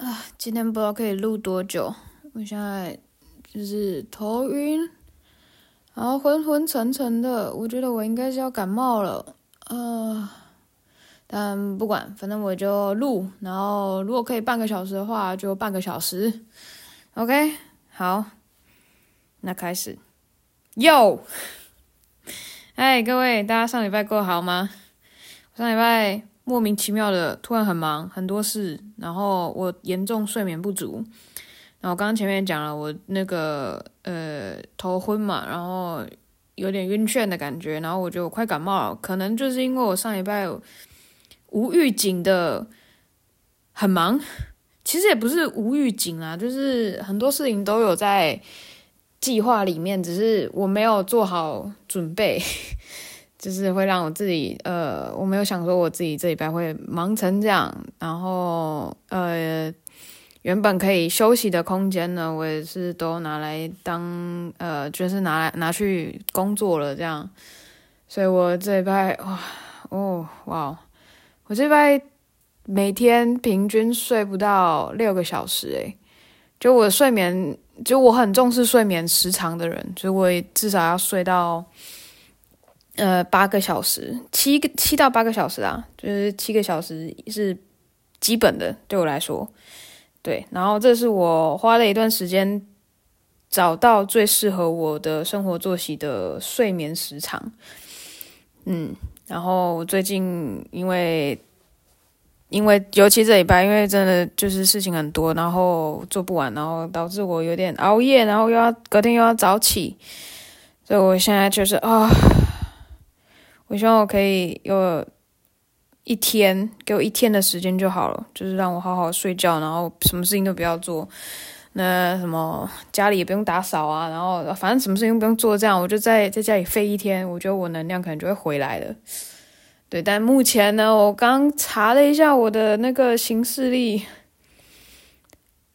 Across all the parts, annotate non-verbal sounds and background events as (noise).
啊，今天不知道可以录多久。我现在就是头晕，然后昏昏沉沉的。我觉得我应该是要感冒了。啊，但不管，反正我就录。然后如果可以半个小时的话，就半个小时。OK，好，那开始。Yo，嗨，各位，大家上礼拜过好吗？上礼拜。莫名其妙的，突然很忙，很多事，然后我严重睡眠不足，然后刚刚前面讲了我那个呃头昏嘛，然后有点晕眩的感觉，然后我觉得我快感冒了，可能就是因为我上礼拜无预警的很忙，(laughs) 其实也不是无预警啊，就是很多事情都有在计划里面，只是我没有做好准备。就是会让我自己，呃，我没有想说我自己这礼拜会忙成这样，然后，呃，原本可以休息的空间呢，我也是都拿来当，呃，就是拿来拿去工作了这样，所以我这礼拜，哇，哦，哇，我这礼拜每天平均睡不到六个小时，诶，就我睡眠，就我很重视睡眠时长的人，就我至少要睡到。呃，八个小时，七个七到八个小时啊，就是七个小时是基本的，对我来说，对。然后这是我花了一段时间找到最适合我的生活作息的睡眠时长。嗯，然后最近因为因为尤其这礼拜，因为真的就是事情很多，然后做不完，然后导致我有点熬夜，然后又要隔天又要早起，所以我现在就是啊。我希望我可以有一天，给我一天的时间就好了，就是让我好好睡觉，然后什么事情都不要做。那什么家里也不用打扫啊，然后反正什么事情都不用做，这样我就在在家里废一天，我觉得我能量可能就会回来了。对，但目前呢，我刚查了一下我的那个行事历，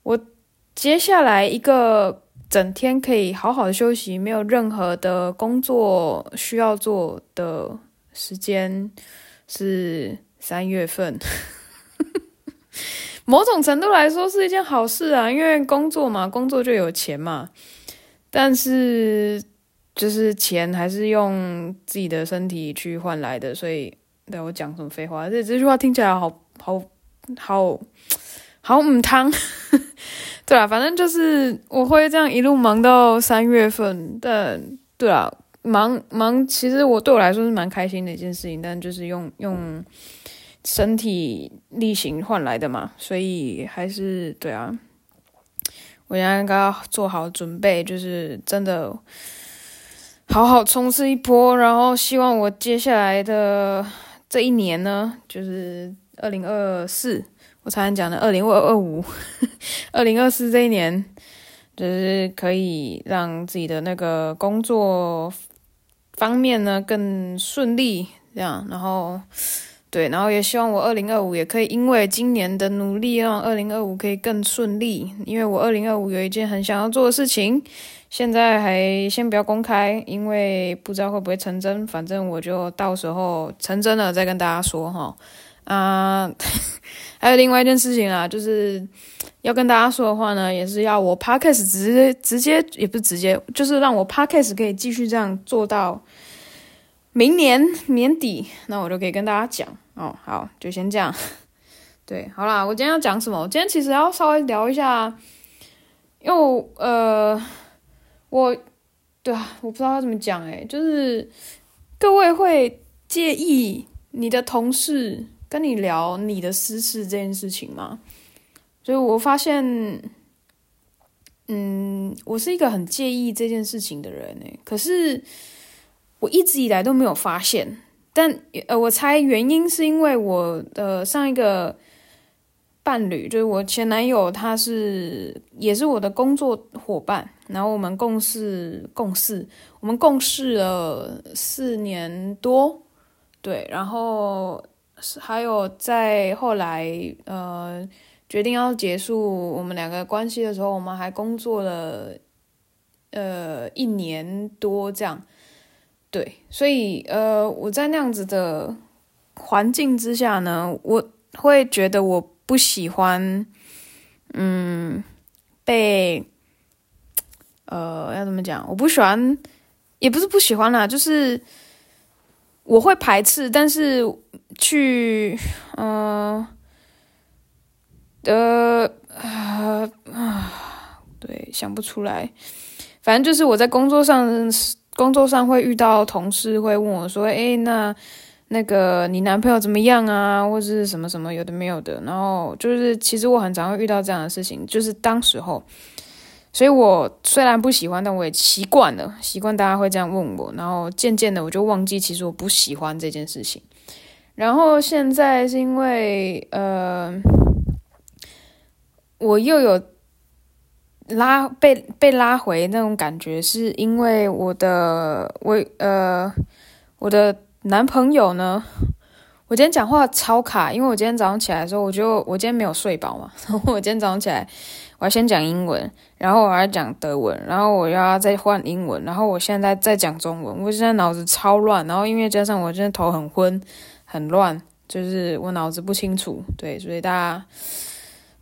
我接下来一个。整天可以好好的休息，没有任何的工作需要做的时间是三月份。某种程度来说是一件好事啊，因为工作嘛，工作就有钱嘛。但是就是钱还是用自己的身体去换来的，所以对我讲什么废话？这这句话听起来好好好好母汤。(laughs) 对啊，反正就是我会这样一路忙到三月份。但对啊，忙忙其实我对我来说是蛮开心的一件事情，但就是用用身体力行换来的嘛，所以还是对啊。我现在应该要做好准备，就是真的好好冲刺一波，然后希望我接下来的这一年呢，就是二零二四。我才能讲的二零二五、二零二四这一年，就是可以让自己的那个工作方面呢更顺利，这样，然后对，然后也希望我二零二五也可以因为今年的努力，让二零二五可以更顺利。因为我二零二五有一件很想要做的事情，现在还先不要公开，因为不知道会不会成真。反正我就到时候成真了再跟大家说哈。啊。(laughs) 还有另外一件事情啊，就是要跟大家说的话呢，也是要我 Podcast 直接直接也不是直接，就是让我 Podcast 可以继续这样做到明年年底，那我就可以跟大家讲哦。好，就先这样。(laughs) 对，好啦，我今天要讲什么？我今天其实要稍微聊一下，因为我呃，我对啊，我不知道要怎么讲诶，就是各位会介意你的同事跟你聊你的私事这件事情吗？所以我发现，嗯，我是一个很介意这件事情的人诶。可是我一直以来都没有发现，但呃，我猜原因是因为我的上一个伴侣，就是我前男友，他是也是我的工作伙伴，然后我们共事共事，我们共事了四年多，对，然后。还有在后来，呃，决定要结束我们两个关系的时候，我们还工作了，呃，一年多这样。对，所以呃，我在那样子的环境之下呢，我会觉得我不喜欢嗯，被，呃，要怎么讲？我不喜欢，也不是不喜欢啦，就是我会排斥，但是去，嗯、呃，呃，啊啊，对，想不出来。反正就是我在工作上，工作上会遇到同事会问我说：“诶，那那个你男朋友怎么样啊？或者是什么什么有的没有的。”然后就是其实我很常会遇到这样的事情，就是当时候，所以我虽然不喜欢，但我也习惯了，习惯大家会这样问我。然后渐渐的我就忘记，其实我不喜欢这件事情。然后现在是因为呃，我又有。拉被被拉回那种感觉，是因为我的我呃我的男朋友呢，我今天讲话超卡，因为我今天早上起来的时候，我就我今天没有睡饱嘛，然 (laughs) 后我今天早上起来，我要先讲英文，然后我要讲德文，然后我要再换英文，然后我现在在讲中文，我现在脑子超乱，然后因为加上我现在头很昏很乱，就是我脑子不清楚，对，所以大家。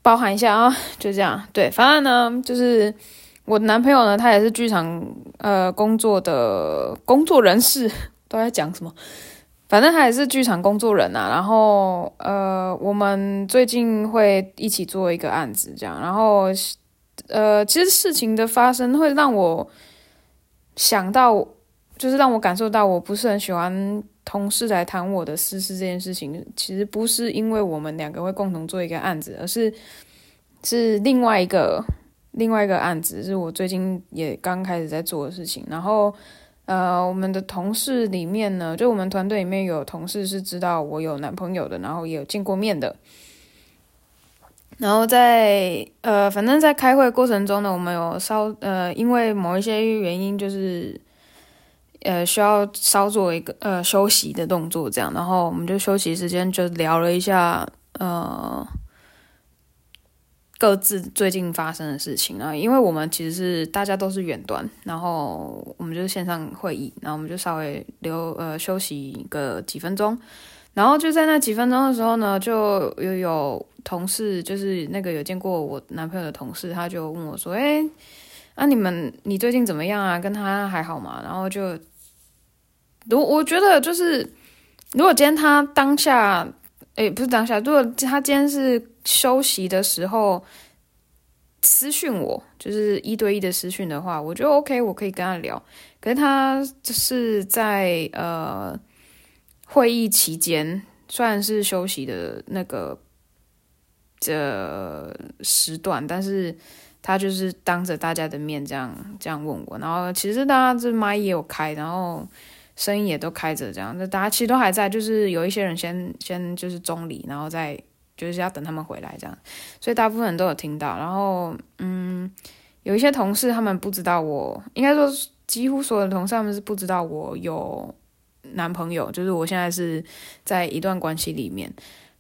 包含一下啊，就这样。对，反正呢，就是我男朋友呢，他也是剧场呃工作的工作人士，都在讲什么？反正他也是剧场工作人啊。然后呃，我们最近会一起做一个案子，这样。然后呃，其实事情的发生会让我想到，就是让我感受到，我不是很喜欢。同事来谈我的私事这件事情，其实不是因为我们两个会共同做一个案子，而是是另外一个另外一个案子，是我最近也刚开始在做的事情。然后，呃，我们的同事里面呢，就我们团队里面有同事是知道我有男朋友的，然后也有见过面的。然后在呃，反正在开会过程中呢，我们有稍呃，因为某一些原因，就是。呃，需要稍做一个呃休息的动作，这样，然后我们就休息时间就聊了一下，呃，各自最近发生的事情啊。因为我们其实是大家都是远端，然后我们就是线上会议，然后我们就稍微留呃休息个几分钟，然后就在那几分钟的时候呢，就有有同事，就是那个有见过我男朋友的同事，他就问我说：“哎，啊你们你最近怎么样啊？跟他还好吗？”然后就。我我觉得就是，如果今天他当下，诶，不是当下，如果他今天是休息的时候私讯我，就是一对一的私讯的话，我觉得 OK，我可以跟他聊。可是他就是在呃会议期间，虽然是休息的那个这时段，但是他就是当着大家的面这样这样问我，然后其实大家这麦也有开，然后。声音也都开着，这样，那大家其实都还在，就是有一些人先先就是中离，然后再就是要等他们回来这样，所以大部分人都有听到。然后，嗯，有一些同事他们不知道我，应该说几乎所有的同事他们是不知道我有男朋友，就是我现在是在一段关系里面。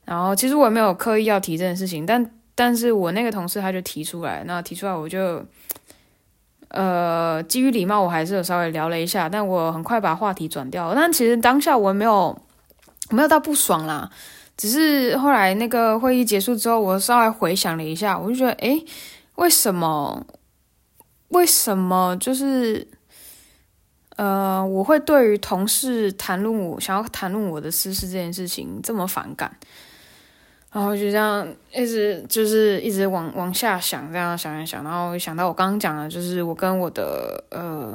然后，其实我也没有刻意要提这件事情，但但是我那个同事他就提出来，那提出来我就。呃，基于礼貌，我还是有稍微聊了一下，但我很快把话题转掉。但其实当下我没有，没有到不爽啦，只是后来那个会议结束之后，我稍微回想了一下，我就觉得，诶，为什么？为什么？就是，呃，我会对于同事谈论我想要谈论我的私事这件事情这么反感。然后就这样一直就是一直往往下想，这样想一想，然后想到我刚刚讲的，就是我跟我的呃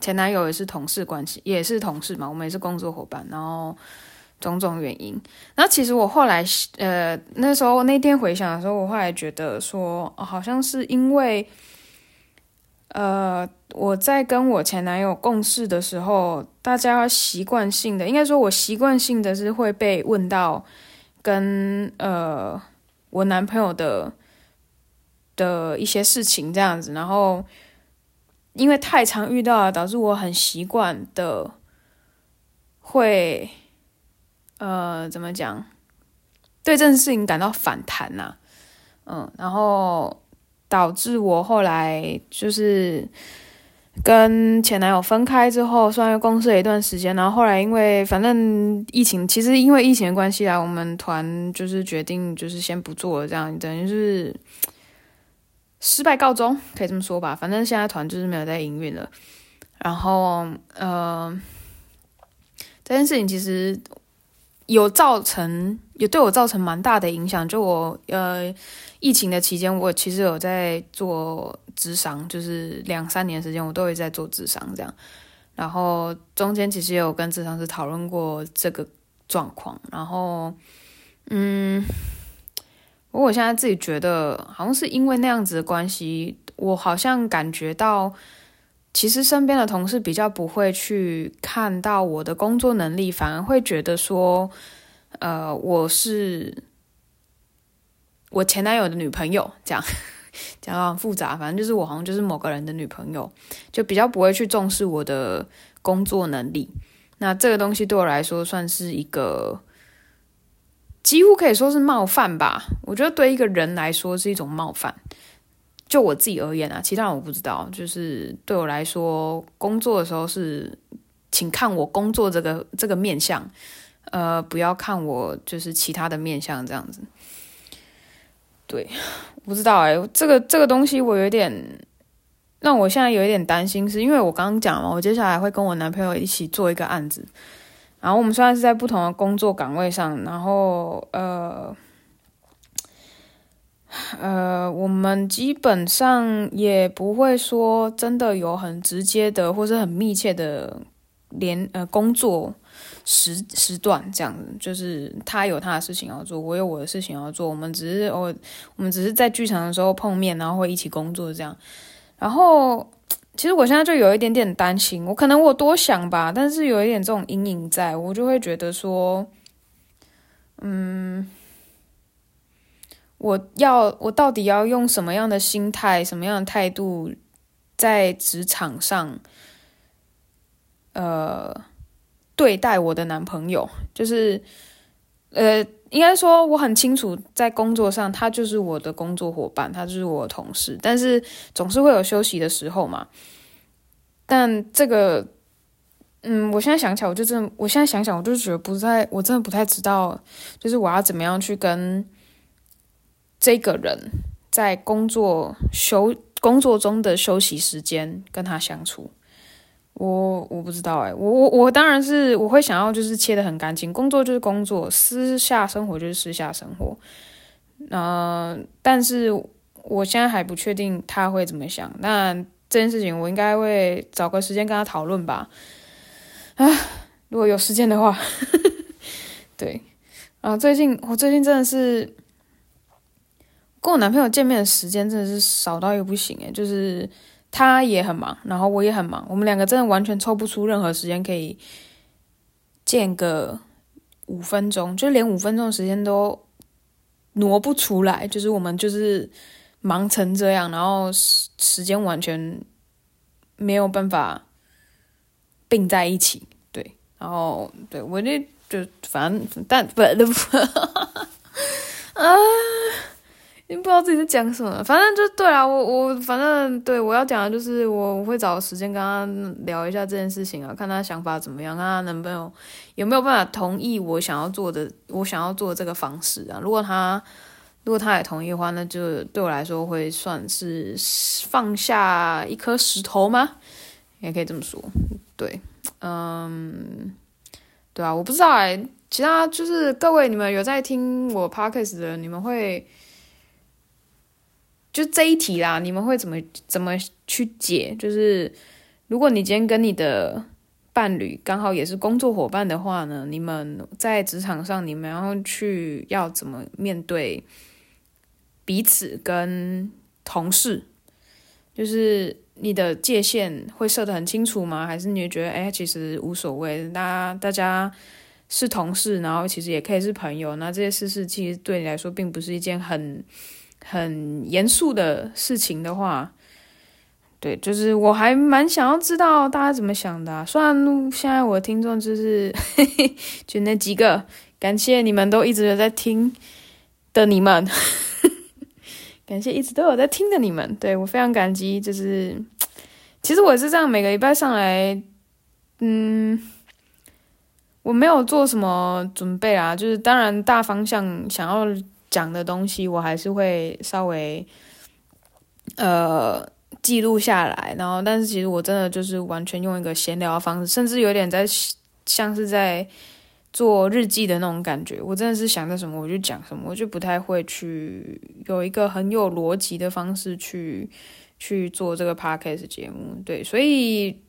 前男友也是同事关系，也是同事嘛，我们也是工作伙伴，然后种种原因。然后其实我后来呃那时候那天回想的时候，我后来觉得说，好像是因为呃我在跟我前男友共事的时候，大家习惯性的，应该说我习惯性的是会被问到。跟呃我男朋友的的一些事情这样子，然后因为太常遇到了，导致我很习惯的会呃怎么讲，对这件事情感到反弹呐、嗯，然后导致我后来就是。跟前男友分开之后，算是共事了一段时间，然后后来因为反正疫情，其实因为疫情的关系啊，我们团就是决定就是先不做了，这样等于是失败告终，可以这么说吧。反正现在团就是没有在营运了。然后，呃，这件事情其实有造成，有对我造成蛮大的影响。就我，呃，疫情的期间，我其实有在做咨商，就是两三年时间，我都会在做咨商这样。然后中间其实有跟咨商师讨论过这个状况。然后，嗯，不过我现在自己觉得，好像是因为那样子的关系，我好像感觉到。其实身边的同事比较不会去看到我的工作能力，反而会觉得说，呃，我是我前男友的女朋友，这样 (laughs) 讲到很复杂，反正就是我好像就是某个人的女朋友，就比较不会去重视我的工作能力。那这个东西对我来说算是一个几乎可以说是冒犯吧。我觉得对一个人来说是一种冒犯。就我自己而言啊，其他人我不知道。就是对我来说，工作的时候是，请看我工作这个这个面相，呃，不要看我就是其他的面相这样子。对，不知道哎、这个这个东西我有点让我现在有一点担心，是因为我刚刚讲了，我接下来会跟我男朋友一起做一个案子，然后我们虽然是在不同的工作岗位上，然后呃。呃，我们基本上也不会说真的有很直接的或是很密切的连呃工作时时段这样子，就是他有他的事情要做，我有我的事情要做，我们只是我我们只是在剧场的时候碰面，然后会一起工作这样。然后其实我现在就有一点点担心，我可能我多想吧，但是有一点这种阴影在，我就会觉得说，嗯。我要，我到底要用什么样的心态、什么样的态度，在职场上，呃，对待我的男朋友？就是，呃，应该说我很清楚，在工作上，他就是我的工作伙伴，他就是我的同事，但是总是会有休息的时候嘛。但这个，嗯，我现在想起来，我就真的，我现在想想，我就觉得不太，我真的不太知道，就是我要怎么样去跟。这个人在工作休工作中的休息时间跟他相处，我我不知道哎，我我我当然是我会想要就是切得很干净，工作就是工作，私下生活就是私下生活。嗯、但是我现在还不确定他会怎么想。那这件事情我应该会找个时间跟他讨论吧。啊，如果有时间的话，(laughs) 对啊，最近我最近真的是。跟我男朋友见面的时间真的是少到又不行诶，就是他也很忙，然后我也很忙，我们两个真的完全抽不出任何时间可以见个五分钟，就连五分钟的时间都挪不出来，就是我们就是忙成这样，然后时时间完全没有办法并在一起，对，然后对我那就反正但不不啊。(laughs) 不知道自己在讲什么，反正就对啊，我我反正对我要讲的就是我我会找时间跟他聊一下这件事情啊，看他想法怎么样，看他能不能有，有没有办法同意我想要做的，我想要做这个方式啊。如果他如果他也同意的话，那就对我来说会算是放下一颗石头吗？也可以这么说。对，嗯，对啊，我不知道哎、其他就是各位你们有在听我 podcast 的，你们会。就这一题啦，你们会怎么怎么去解？就是如果你今天跟你的伴侣刚好也是工作伙伴的话呢，你们在职场上你们要去要怎么面对彼此跟同事？就是你的界限会设得很清楚吗？还是你觉得哎，其实无所谓，大家大家是同事，然后其实也可以是朋友，那这些事事其实对你来说并不是一件很。很严肃的事情的话，对，就是我还蛮想要知道大家怎么想的。虽然现在我的听众就是，(laughs) 就那几个，感谢你们都一直有在听的你们，(laughs) 感谢一直都有在听的你们，对，我非常感激。就是其实我是这样，每个礼拜上来，嗯，我没有做什么准备啊，就是当然大方向想要。讲的东西我还是会稍微呃记录下来，然后但是其实我真的就是完全用一个闲聊的方式，甚至有点在像是在做日记的那种感觉。我真的是想到什么我就讲什么，我就不太会去有一个很有逻辑的方式去去做这个 podcast 节目。对，所以。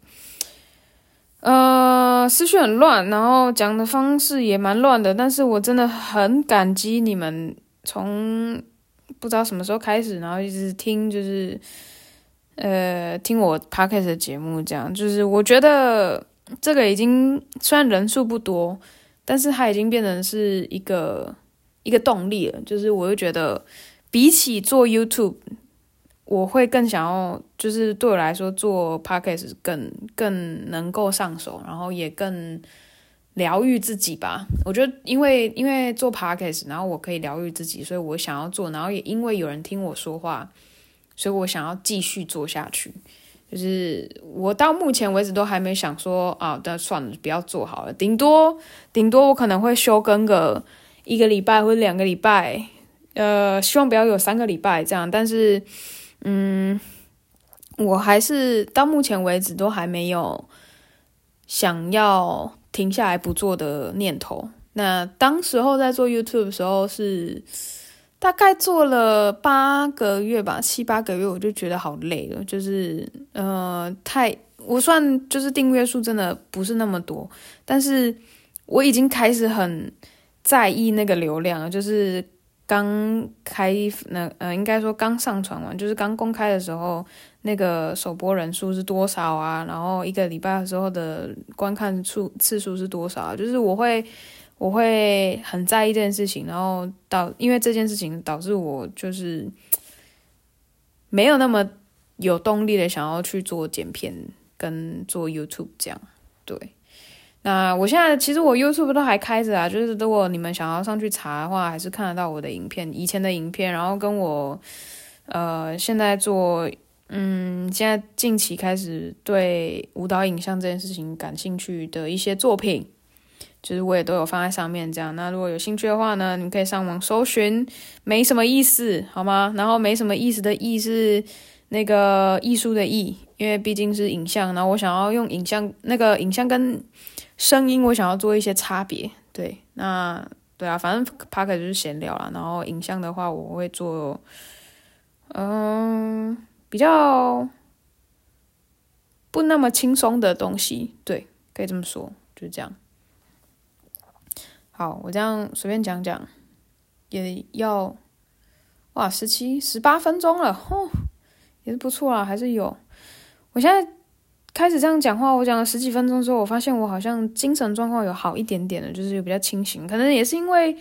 呃，思绪很乱，然后讲的方式也蛮乱的，但是我真的很感激你们从不知道什么时候开始，然后一直听，就是呃听我 podcast 的节目，这样就是我觉得这个已经虽然人数不多，但是它已经变成是一个一个动力了，就是我就觉得比起做 YouTube。我会更想要，就是对我来说做 podcast 更更能够上手，然后也更疗愈自己吧。我觉得，因为因为做 podcast，然后我可以疗愈自己，所以我想要做，然后也因为有人听我说话，所以我想要继续做下去。就是我到目前为止都还没想说啊，那算了，不要做好了。顶多顶多我可能会休更个一个礼拜或者两个礼拜，呃，希望不要有三个礼拜这样，但是。嗯，我还是到目前为止都还没有想要停下来不做的念头。那当时候在做 YouTube 的时候是大概做了八个月吧，七八个月我就觉得好累了，就是呃太我算就是订阅数真的不是那么多，但是我已经开始很在意那个流量了，就是。刚开那呃，应该说刚上传完，就是刚公开的时候，那个首播人数是多少啊？然后一个礼拜的时候的观看数次数是多少啊？就是我会我会很在意这件事情，然后导因为这件事情导致我就是没有那么有动力的想要去做剪片跟做 YouTube 这样，对。那我现在其实我 YouTube 都还开着啊，就是如果你们想要上去查的话，还是看得到我的影片，以前的影片，然后跟我呃现在做，嗯，现在近期开始对舞蹈影像这件事情感兴趣的一些作品，就是我也都有放在上面这样。那如果有兴趣的话呢，你可以上网搜寻，没什么意思，好吗？然后没什么意思的意是那个艺术的艺，因为毕竟是影像，然后我想要用影像那个影像跟声音我想要做一些差别，对，那对啊，反正他就是闲聊啦。然后影像的话，我会做，嗯，比较不那么轻松的东西，对，可以这么说，就是这样。好，我这样随便讲讲，也要哇，十七、十八分钟了，哦，也是不错啊，还是有。我现在。开始这样讲话，我讲了十几分钟之后，我发现我好像精神状况有好一点点了，就是有比较清醒。可能也是因为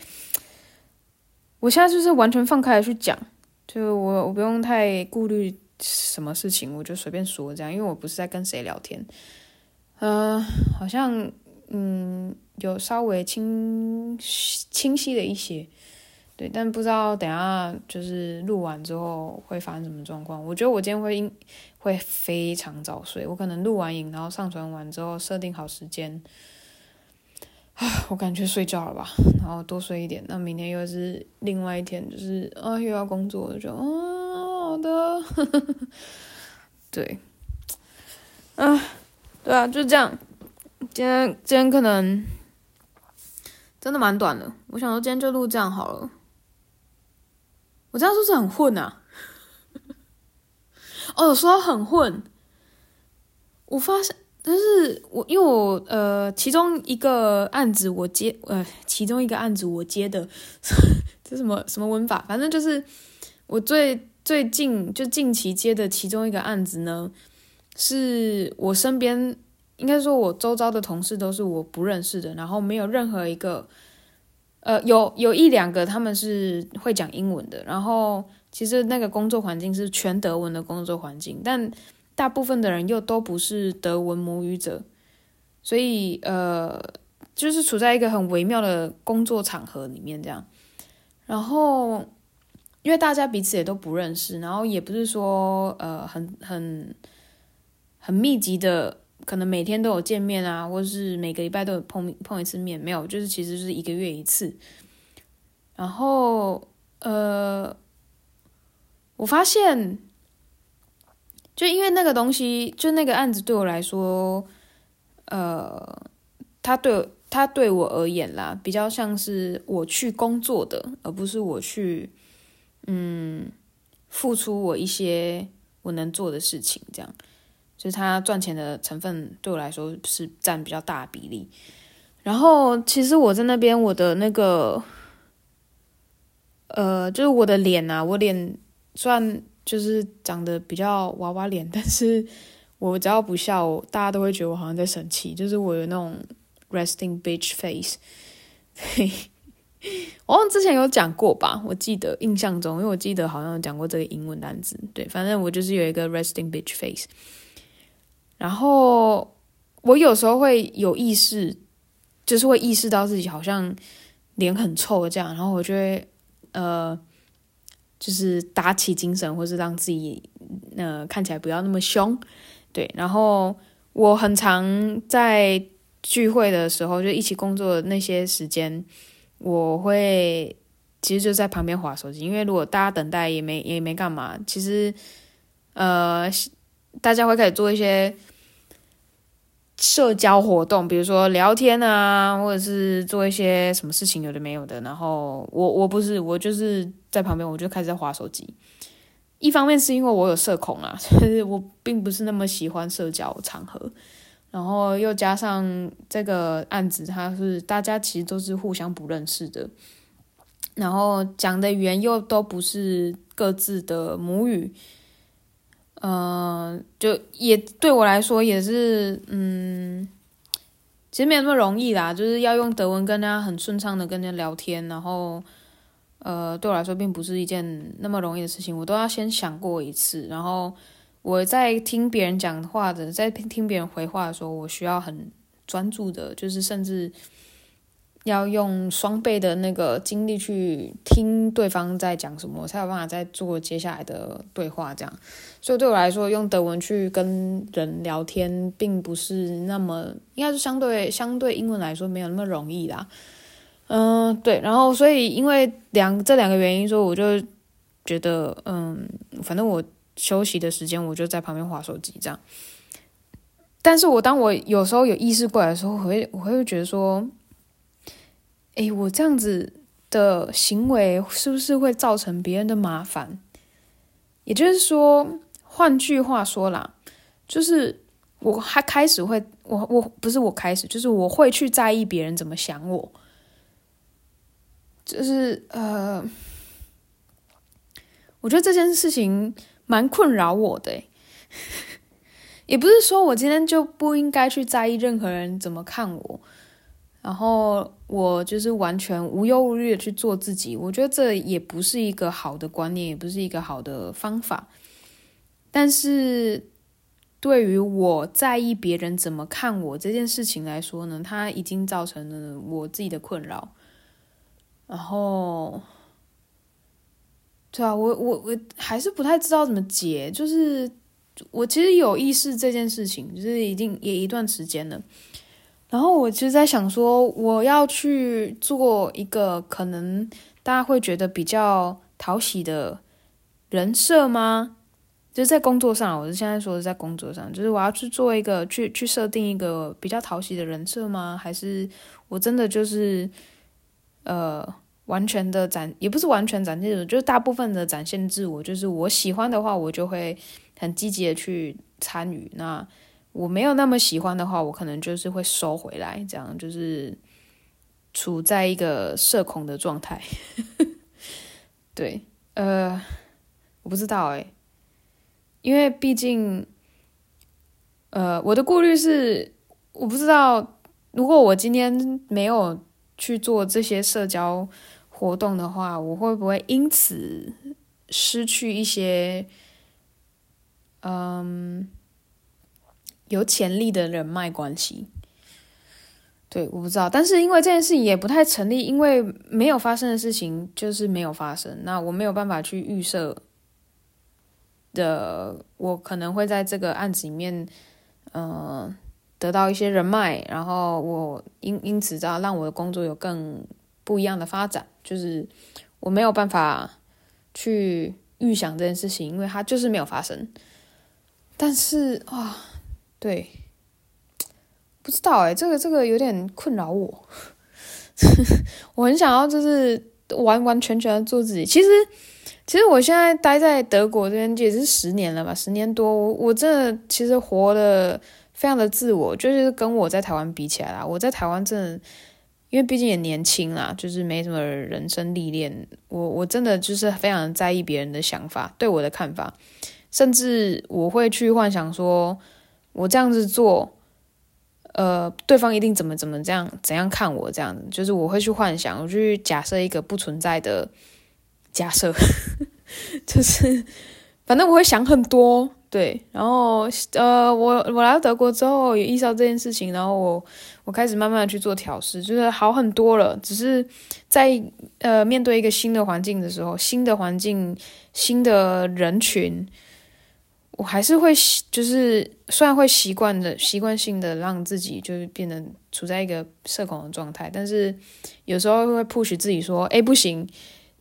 我现在就是完全放开了去讲，就我我不用太顾虑什么事情，我就随便说这样，因为我不是在跟谁聊天。嗯、好像嗯有稍微清清晰了一些，对，但不知道等下就是录完之后会发生什么状况。我觉得我今天会应。会非常早睡，我可能录完影，然后上传完之后设定好时间，啊，我感觉睡觉了吧，然后多睡一点，那明天又是另外一天，就是啊又要工作，就啊好的，(laughs) 对，啊，对啊，就这样，今天今天可能真的蛮短的，我想说今天就录这样好了，我这样是不是很混啊？(laughs) 哦，说很混，我发现，但是我因为我呃，其中一个案子我接，呃，其中一个案子我接的，这什么什么文法？反正就是我最最近就近期接的其中一个案子呢，是我身边应该说我周遭的同事都是我不认识的，然后没有任何一个，呃，有有一两个他们是会讲英文的，然后。其实那个工作环境是全德文的工作环境，但大部分的人又都不是德文母语者，所以呃，就是处在一个很微妙的工作场合里面这样。然后，因为大家彼此也都不认识，然后也不是说呃很很很密集的，可能每天都有见面啊，或者是每个礼拜都有碰碰一次面，没有，就是其实就是一个月一次。然后呃。我发现就因为那个东西，就那个案子对我来说，呃，他对他对我而言啦，比较像是我去工作的，而不是我去嗯付出我一些我能做的事情，这样。就是他赚钱的成分对我来说是占比较大的比例。然后其实我在那边，我的那个。呃，就是我的脸啊，我脸虽然就是长得比较娃娃脸，(laughs) 但是我只要不笑，大家都会觉得我好像在生气，就是我有那种 resting bitch face。对，(laughs) 我好像之前有讲过吧，我记得印象中，因为我记得好像讲过这个英文单词。对，反正我就是有一个 resting bitch face。然后我有时候会有意识，就是会意识到自己好像脸很臭这样，然后我就会。呃，就是打起精神，或是让自己呃看起来不要那么凶，对。然后我很常在聚会的时候，就一起工作的那些时间，我会其实就在旁边划手机，因为如果大家等待也没也没干嘛，其实呃大家会开始做一些。社交活动，比如说聊天啊，或者是做一些什么事情，有的没有的。然后我我不是，我就是在旁边，我就开始在划手机。一方面是因为我有社恐啊，(laughs) 就是我并不是那么喜欢社交场合。然后又加上这个案子，它是大家其实都是互相不认识的，然后讲的语言又都不是各自的母语。嗯、呃，就也对我来说也是，嗯，其实没那么容易啦。就是要用德文跟人家很顺畅的跟人家聊天，然后，呃，对我来说并不是一件那么容易的事情。我都要先想过一次，然后我在听别人讲话的，在听别人回话的时候，我需要很专注的，就是甚至。要用双倍的那个精力去听对方在讲什么，我才有办法再做接下来的对话。这样，所以对我来说，用德文去跟人聊天，并不是那么，应该是相对相对英文来说没有那么容易啦。嗯，对。然后，所以因为两这两个原因，说我就觉得，嗯，反正我休息的时间，我就在旁边划手机这样。但是我当我有时候有意识过来的时候，我会我会觉得说。诶，我这样子的行为是不是会造成别人的麻烦？也就是说，换句话说啦，就是我还开始会，我我不是我开始，就是我会去在意别人怎么想我，就是呃，我觉得这件事情蛮困扰我的。(laughs) 也不是说我今天就不应该去在意任何人怎么看我。然后我就是完全无忧无虑的去做自己，我觉得这也不是一个好的观念，也不是一个好的方法。但是对于我在意别人怎么看我这件事情来说呢，它已经造成了我自己的困扰。然后，对啊，我我我还是不太知道怎么解。就是我其实有意识这件事情，就是已经也一段时间了。然后我其实在想说，我要去做一个可能大家会觉得比较讨喜的人设吗？就是在工作上，我是现在说的在工作上，就是我要去做一个去去设定一个比较讨喜的人设吗？还是我真的就是呃完全的展，也不是完全展现，就是大部分的展现自我，就是我喜欢的话，我就会很积极的去参与。那我没有那么喜欢的话，我可能就是会收回来，这样就是处在一个社恐的状态。对，呃，我不知道诶，因为毕竟，呃，我的顾虑是，我不知道如果我今天没有去做这些社交活动的话，我会不会因此失去一些，嗯。有潜力的人脉关系，对，我不知道，但是因为这件事情也不太成立，因为没有发生的事情就是没有发生，那我没有办法去预设的，我可能会在这个案子里面，嗯、得到一些人脉，然后我因因此知道让我的工作有更不一样的发展，就是我没有办法去预想这件事情，因为它就是没有发生。但是啊，对，不知道哎，这个这个有点困扰我。(laughs) 我很想要就是完完全全的做自己。其实，其实我现在待在德国这边也是十年了吧，十年多，我我真的其实活得非常的自我，就是跟我在台湾比起来啦，我在台湾真的。因为毕竟也年轻啦，就是没什么人生历练。我我真的就是非常在意别人的想法，对我的看法，甚至我会去幻想说，我这样子做，呃，对方一定怎么怎么这样怎样看我这样子，就是我会去幻想，我去假设一个不存在的假设，(laughs) 就是反正我会想很多。对，然后呃，我我来到德国之后也意识到这件事情，然后我我开始慢慢的去做调试，就是好很多了。只是在呃面对一个新的环境的时候，新的环境、新的人群，我还是会就是虽然会习惯的习惯性的让自己就是变得处在一个社恐的状态，但是有时候会 push 自己说，哎，不行，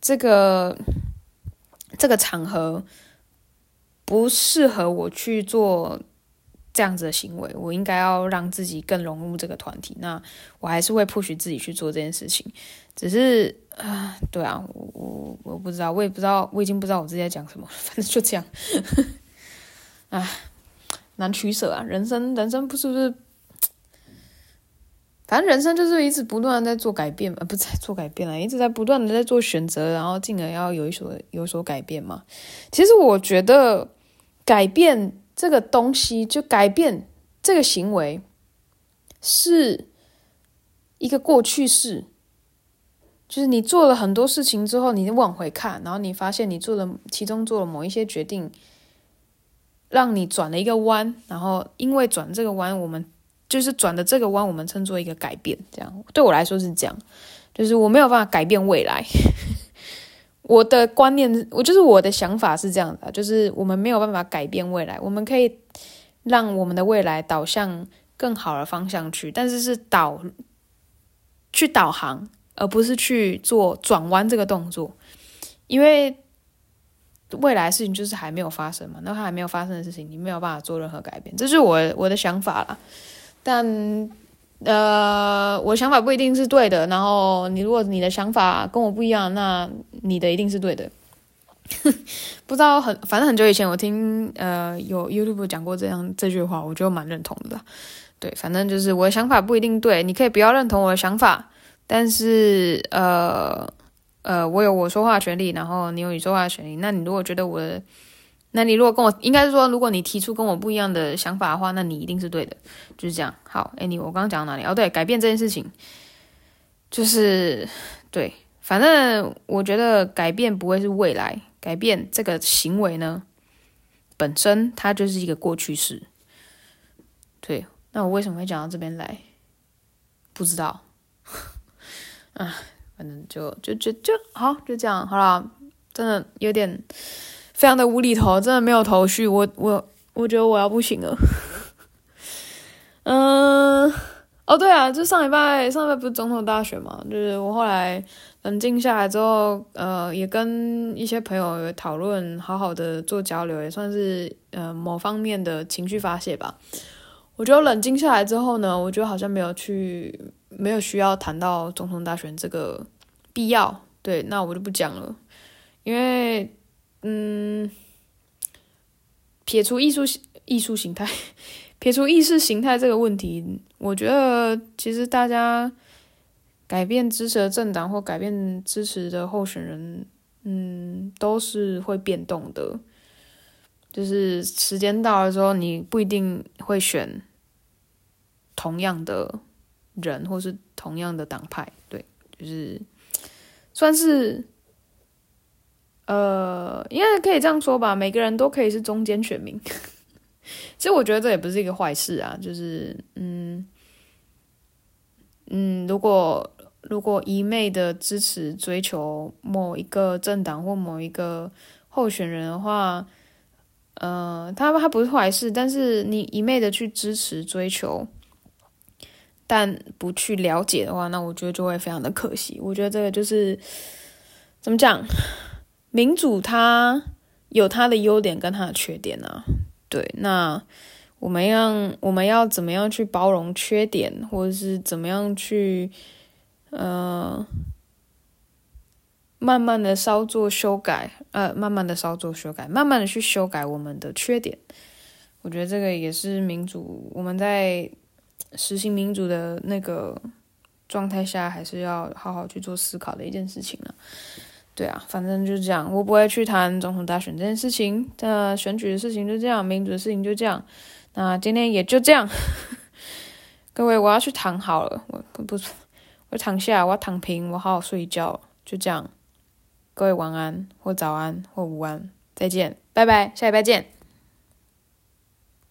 这个这个场合。不适合我去做这样子的行为，我应该要让自己更融入这个团体。那我还是会 push 自己去做这件事情，只是啊，对啊，我我我不知道，我也不知道，我已经不知道我自己在讲什么，反正就这样。(laughs) 啊，难取舍啊，人生人生不是不是，反正人生就是一直不断的在做改变，呃，不是在做改变啊，一直在不断的在做选择，然后进而要有一所有所改变嘛。其实我觉得。改变这个东西，就改变这个行为，是一个过去式。就是你做了很多事情之后，你往回看，然后你发现你做了其中做了某一些决定，让你转了一个弯，然后因为转这个弯，我们就是转的这个弯，我们称作一个改变。这样对我来说是这样，就是我没有办法改变未来。我的观念，我就是我的想法是这样的，就是我们没有办法改变未来，我们可以让我们的未来导向更好的方向去，但是是导去导航，而不是去做转弯这个动作，因为未来事情就是还没有发生嘛，那它还没有发生的事情，你没有办法做任何改变，这是我我的想法啦，但。呃，我想法不一定是对的。然后你如果你的想法跟我不一样，那你的一定是对的。(laughs) 不知道很，反正很久以前我听呃有 YouTube 讲过这样这句话，我觉得蛮认同的。对，反正就是我的想法不一定对，你可以不要认同我的想法，但是呃呃，我有我说话的权利，然后你有你说话的权利。那你如果觉得我的那你如果跟我，应该是说，如果你提出跟我不一样的想法的话，那你一定是对的，就是这样。好，哎，你我刚刚讲到哪里？哦，对，改变这件事情，就是对，反正我觉得改变不会是未来，改变这个行为呢，本身它就是一个过去式。对，那我为什么会讲到这边来？不知道，(laughs) 啊，反正就就就就好，就这样，好了，真的有点。非常的无厘头，真的没有头绪。我我我觉得我要不行了。(laughs) 嗯，哦对啊，就上礼拜上礼拜不是总统大选嘛？就是我后来冷静下来之后，呃，也跟一些朋友讨论，好好的做交流，也算是呃某方面的情绪发泄吧。我觉得冷静下来之后呢，我觉得好像没有去没有需要谈到总统大选这个必要。对，那我就不讲了，因为。嗯，撇除艺术艺术形态，(laughs) 撇除意识形态这个问题，我觉得其实大家改变支持的政党或改变支持的候选人，嗯，都是会变动的。就是时间到了之后，你不一定会选同样的人，或是同样的党派。对，就是算是。呃，应该可以这样说吧，每个人都可以是中间选民。(laughs) 其实我觉得这也不是一个坏事啊，就是嗯嗯，如果如果一昧的支持追求某一个政党或某一个候选人的话，呃，他他不是坏事，但是你一昧的去支持追求，但不去了解的话，那我觉得就会非常的可惜。我觉得这个就是怎么讲？民主它有它的优点跟它的缺点啊，对，那我们要我们要怎么样去包容缺点，或者是怎么样去呃慢慢的稍作修改，呃，慢慢的稍作修改，慢慢的去修改我们的缺点。我觉得这个也是民主，我们在实行民主的那个状态下，还是要好好去做思考的一件事情了。对啊，反正就是这样，我不会去谈总统大选这件事情，那选举的事情就这样，民主的事情就这样。那今天也就这样，(laughs) 各位，我要去躺好了，我不，我躺下，我要躺平，我好好睡一觉，就这样。各位晚安，或早安，或午安，再见，拜拜，下礼拜见。